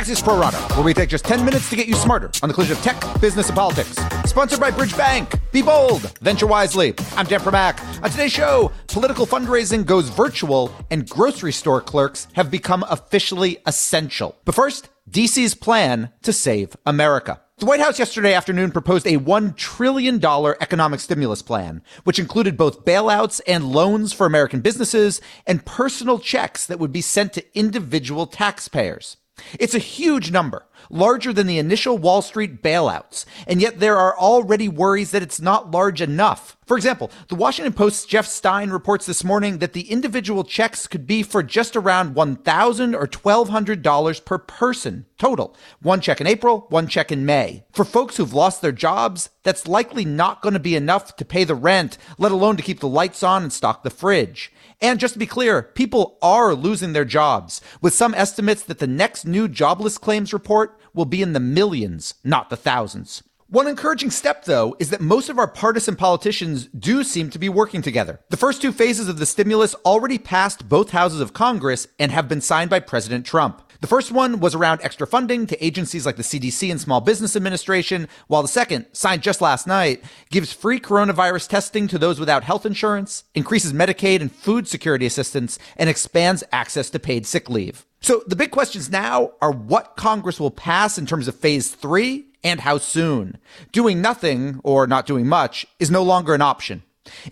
Axios Pro where we take just 10 minutes to get you smarter on the collision of tech, business, and politics. Sponsored by Bridge Bank. Be bold, venture wisely. I'm Dan Primack. On today's show, political fundraising goes virtual and grocery store clerks have become officially essential. But first, DC's plan to save America. The White House yesterday afternoon proposed a $1 trillion economic stimulus plan, which included both bailouts and loans for American businesses and personal checks that would be sent to individual taxpayers. It's a huge number, larger than the initial Wall Street bailouts, and yet there are already worries that it's not large enough. For example, the Washington Post's Jeff Stein reports this morning that the individual checks could be for just around 1,000 or $1,200 per person total. One check in April, one check in May. For folks who've lost their jobs, that's likely not going to be enough to pay the rent, let alone to keep the lights on and stock the fridge. And just to be clear, people are losing their jobs, with some estimates that the next new jobless claims report will be in the millions, not the thousands. One encouraging step, though, is that most of our partisan politicians do seem to be working together. The first two phases of the stimulus already passed both houses of Congress and have been signed by President Trump. The first one was around extra funding to agencies like the CDC and Small Business Administration, while the second, signed just last night, gives free coronavirus testing to those without health insurance, increases Medicaid and food security assistance, and expands access to paid sick leave. So the big questions now are what Congress will pass in terms of phase three and how soon. Doing nothing or not doing much is no longer an option.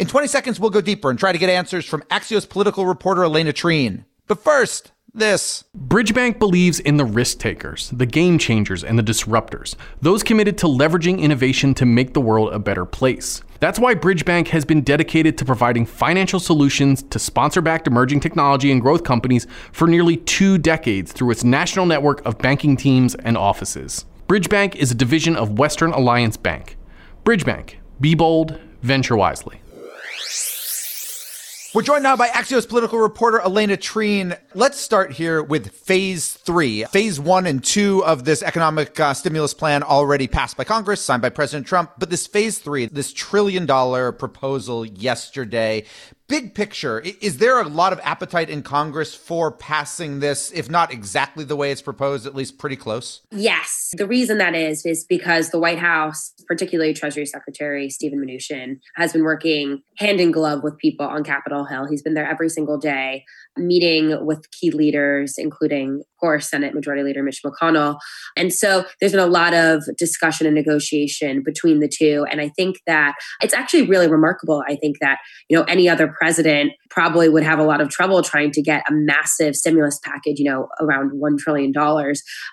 In 20 seconds, we'll go deeper and try to get answers from Axios political reporter Alayna Treene. But first, this. Bridgebank believes in the risk takers, the game changers, and the disruptors, those committed to leveraging innovation to make the world a better place. That's why Bridgebank has been dedicated to providing financial solutions to sponsor backed emerging technology and growth companies for nearly two decades through its national network of banking teams and offices. Bridgebank is a division of Western Alliance Bank. Bridgebank, be bold, venture wisely. We're joined now by Axios political reporter Alayna Treene. Let's start here with phase three. Phase one and two of this economic uh, stimulus plan already passed by Congress, signed by President Trump. But this phase three, this trillion dollar proposal yesterday, big picture, is there a lot of appetite in Congress for passing this, if not exactly the way it's proposed, at least pretty close? Yes. The reason that is, is because the White House, particularly Treasury Secretary Steven Mnuchin, has been working hand in glove with people on Capitol Hill. He's been there every single day, meeting with key leaders, including, course, Senate Majority Leader Mitch McConnell. And so there's been a lot of discussion and negotiation between the two. And I think that it's actually really remarkable. I think that, you know, any other president probably would have a lot of trouble trying to get a massive stimulus package, you know, around $1 trillion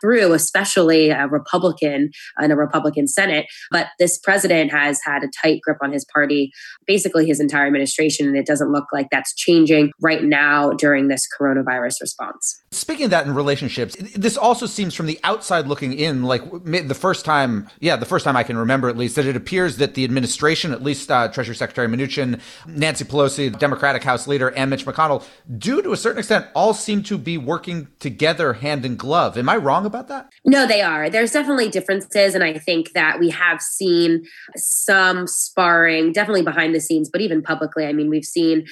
through, especially a Republican and a Republican Senate. But this president has had a tight grip on his party, basically his entire administration. And it doesn't look like that's changing right now during this coronavirus response. Speaking of that in relationships, this also seems from the outside looking in, like the first time, yeah, the first time I can remember at least, that it appears that the administration, at least uh, Treasury Secretary Mnuchin, Nancy Pelosi, the Democratic House leader, and Mitch McConnell, do to a certain extent all seem to be working together hand in glove. Am I wrong about that? No, they are. There's definitely differences. And I think that we have seen some sparring, definitely behind the scenes, but even publicly. I mean, we've seen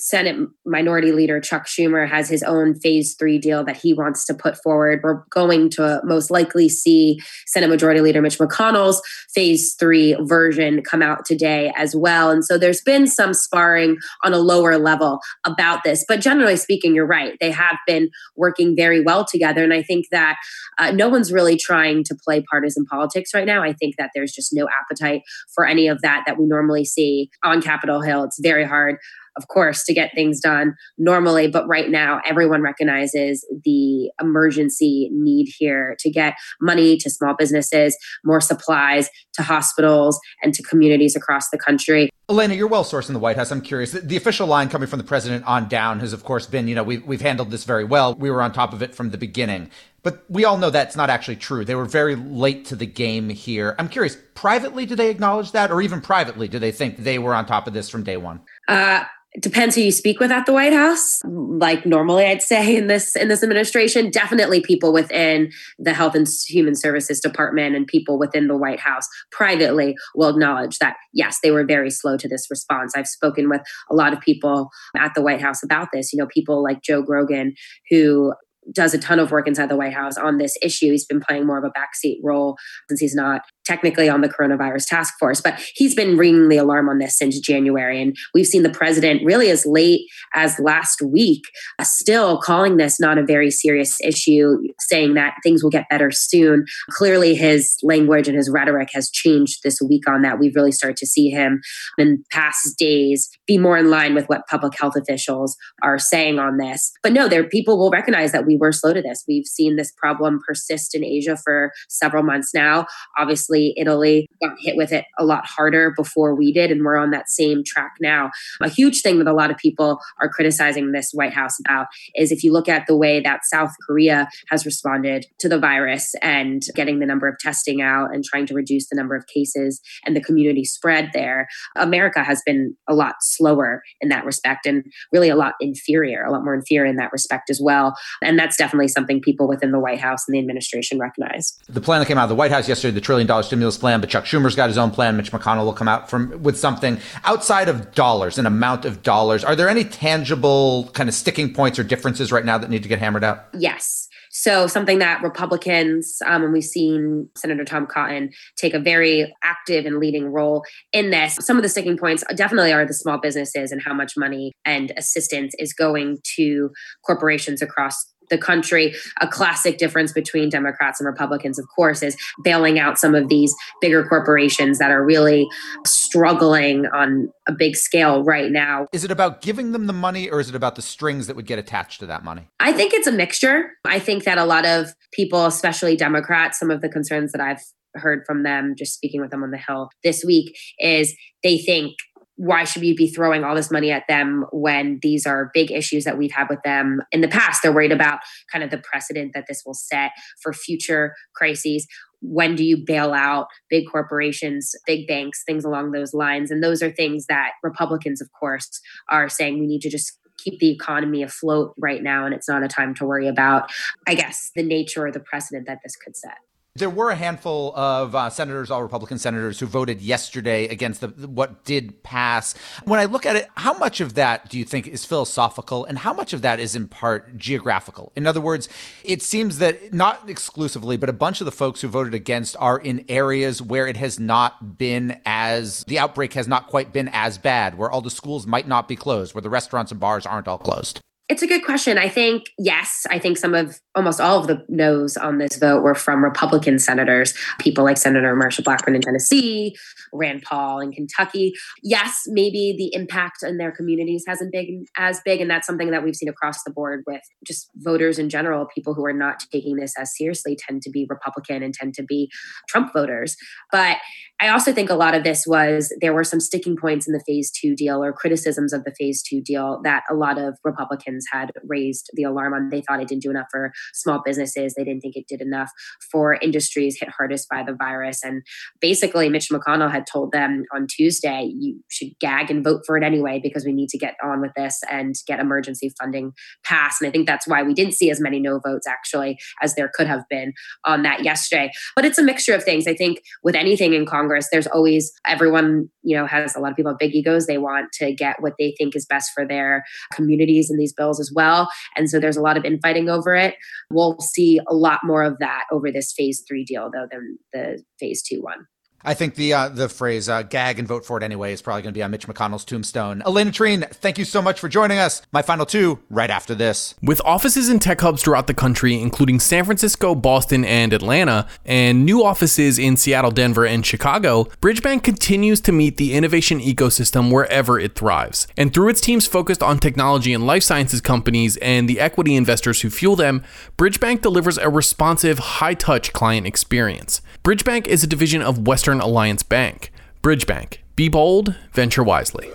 Senate Minority Leader Chuck Schumer has his own phase three deal that he wants to put forward. We're going to most likely see Senate Majority Leader Mitch McConnell's phase three version come out today as well. And so there's been some sparring on a lower level about this. But generally speaking, you're right. They have been working very well together. And I think that uh, no one's really trying to play partisan politics right now. I think that there's just no appetite for any of that that we normally see on Capitol Hill. It's very hard of course, to get things done normally. But right now, everyone recognizes the emergency need here to get money to small businesses, more supplies to hospitals and to communities across the country. Alayna, you're well sourced in the White House. I'm curious. The, the, official line coming from the president on down has, of course, been, you know, we, we've handled this very well. We were on top of it from the beginning. But we all know that's not actually true. They were very late to the game here. I'm curious, privately, do they acknowledge that? Or even privately, do they think they were on top of this from day one? Uh, depends who you speak with at the White House. Like normally, I'd say in this in this administration, definitely people within the Health and Human Services Department and people within the White House privately will acknowledge that yes, they were very slow to this response. I've spoken with a lot of people at the White House about this. You know, people like Joe Grogan who does a ton of work inside the White House on this issue. He's been playing more of a backseat role since he's not technically on the coronavirus task force, but he's been ringing the alarm on this since January. And we've seen the president really as late as last week uh, still calling this not a very serious issue, saying that things will get better soon. Clearly, his language and his rhetoric has changed this week on that. We've really started to see him in past days be more in line with what public health officials are saying on this. But no, there people will recognize that we were slow to this. We've seen this problem persist in Asia for several months now. Obviously, Italy got hit with it a lot harder before we did, and we're on that same track now. A huge thing that a lot of people are criticizing this White House about is if you look at the way that South Korea has responded to the virus and getting the number of testing out and trying to reduce the number of cases and the community spread there, America has been a lot slower in that respect and really a lot inferior, a lot more inferior in that respect as well. And that's definitely something people within the White House and the administration recognize. The plan that came out of the White House yesterday, the trillion dollar stimulus plan, but Chuck Schumer's got his own plan. Mitch McConnell will come out from with something outside of dollars, an amount of dollars. Are there any tangible kind of sticking points or differences right now that need to get hammered out? Yes. So, something that Republicans, um, and we've seen Senator Tom Cotton take a very active and leading role in this. Some of the sticking points definitely are the small businesses and how much money and assistance is going to corporations across the country. A classic difference between Democrats and Republicans, of course, is bailing out some of these bigger corporations that are really struggling on a big scale right now. Is it about giving them the money or is it about the strings that would get attached to that money? I think it's a mixture. I think that a lot of people, especially Democrats, some of the concerns that I've heard from them just speaking with them on the hill this week is they think why should we be throwing all this money at them when these are big issues that we've had with them in the past? They're worried about kind of the precedent that this will set for future crises. When do you bail out big corporations, big banks, things along those lines? And those are things that Republicans, of course, are saying we need to just keep the economy afloat right now. And it's not a time to worry about, I guess, the nature or the precedent that this could set. There were a handful of uh, senators, all Republican senators, who voted yesterday against the, what did pass. When I look at it, how much of that do you think is philosophical and how much of that is in part geographical? In other words, it seems that not exclusively, but a bunch of the folks who voted against are in areas where it has not been as, the outbreak has not quite been as bad, where all the schools might not be closed, where the restaurants and bars aren't all closed. It's a good question. I think, yes, I think some of almost all of the no's on this vote were from Republican senators, people like Senator Marsha Blackburn in Tennessee, Rand Paul in Kentucky. Yes, maybe the impact in their communities hasn't been as big. And that's something that we've seen across the board with just voters in general. People who are not taking this as seriously tend to be Republican and tend to be Trump voters. But I also think a lot of this was there were some sticking points in the phase two deal or criticisms of the phase two deal that a lot of Republicans had raised the alarm on. They thought it didn't do enough for small businesses. They didn't think it did enough for industries hit hardest by the virus. And basically, Mitch McConnell had told them on Tuesday, you should gag and vote for it anyway because we need to get on with this and get emergency funding passed. And I think that's why we didn't see as many no votes actually as there could have been on that yesterday. But it's a mixture of things. I think with anything in Congress, there's always everyone, you know, has a lot of people have big egos. They want to get what they think is best for their communities in these bills as well. And so there's a lot of infighting over it. We'll see a lot more of that over this phase three deal, though, than the phase two one. I think the uh, the phrase uh, "gag and vote for it anyway" is probably going to be on Mitch McConnell's tombstone. Alayna Treene, thank you so much for joining us. My final two right after this. With offices and tech hubs throughout the country, including San Francisco, Boston, and Atlanta, and new offices in Seattle, Denver, and Chicago, Bridgebank continues to meet the innovation ecosystem wherever it thrives. And through its teams focused on technology and life sciences companies and the equity investors who fuel them, Bridgebank delivers a responsive, high-touch client experience. Bridgebank is a division of Western Alliance Bank. Bridge Bank. Be bold, venture wisely.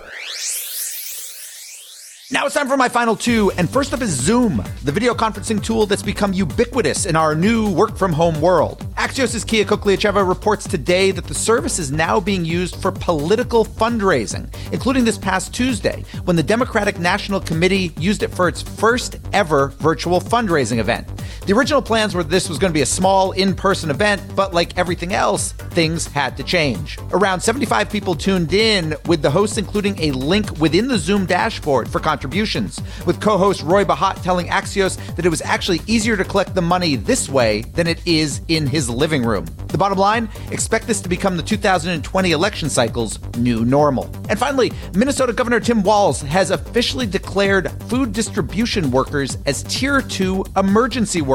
Now it's time for my final two, and first up is Zoom, the video conferencing tool that's become ubiquitous in our new work from home world. Axios' Kia Kokalitcheva reports today that the service is now being used for political fundraising, including this past Tuesday, when the Democratic National Committee used it for its first ever virtual fundraising event. The original plans were this was going to be a small in person event, but like everything else, things had to change. Around 75 people tuned in, with the hosts including a link within the Zoom dashboard for contributions, with co host Roy Bahat telling Axios that it was actually easier to collect the money this way than it is in his living room. The bottom line expect this to become the 2020 election cycle's new normal. And finally, Minnesota Governor Tim Walz has officially declared food distribution workers as Tier 2 emergency workers.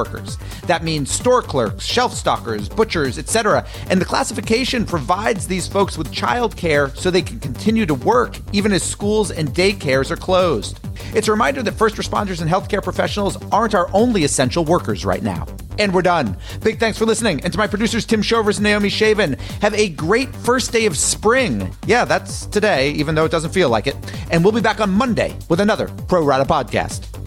That means store clerks, shelf stockers, butchers, etc. And the classification provides these folks with childcare so they can continue to work even as schools and daycares are closed. It's a reminder that first responders and healthcare professionals aren't our only essential workers right now. And we're done. Big thanks for listening. And to my producers, Tim Shovers and Naomi Shavin, have a great first day of spring. Yeah, that's today, even though it doesn't feel like it. And we'll be back on Monday with another Pro Rata podcast.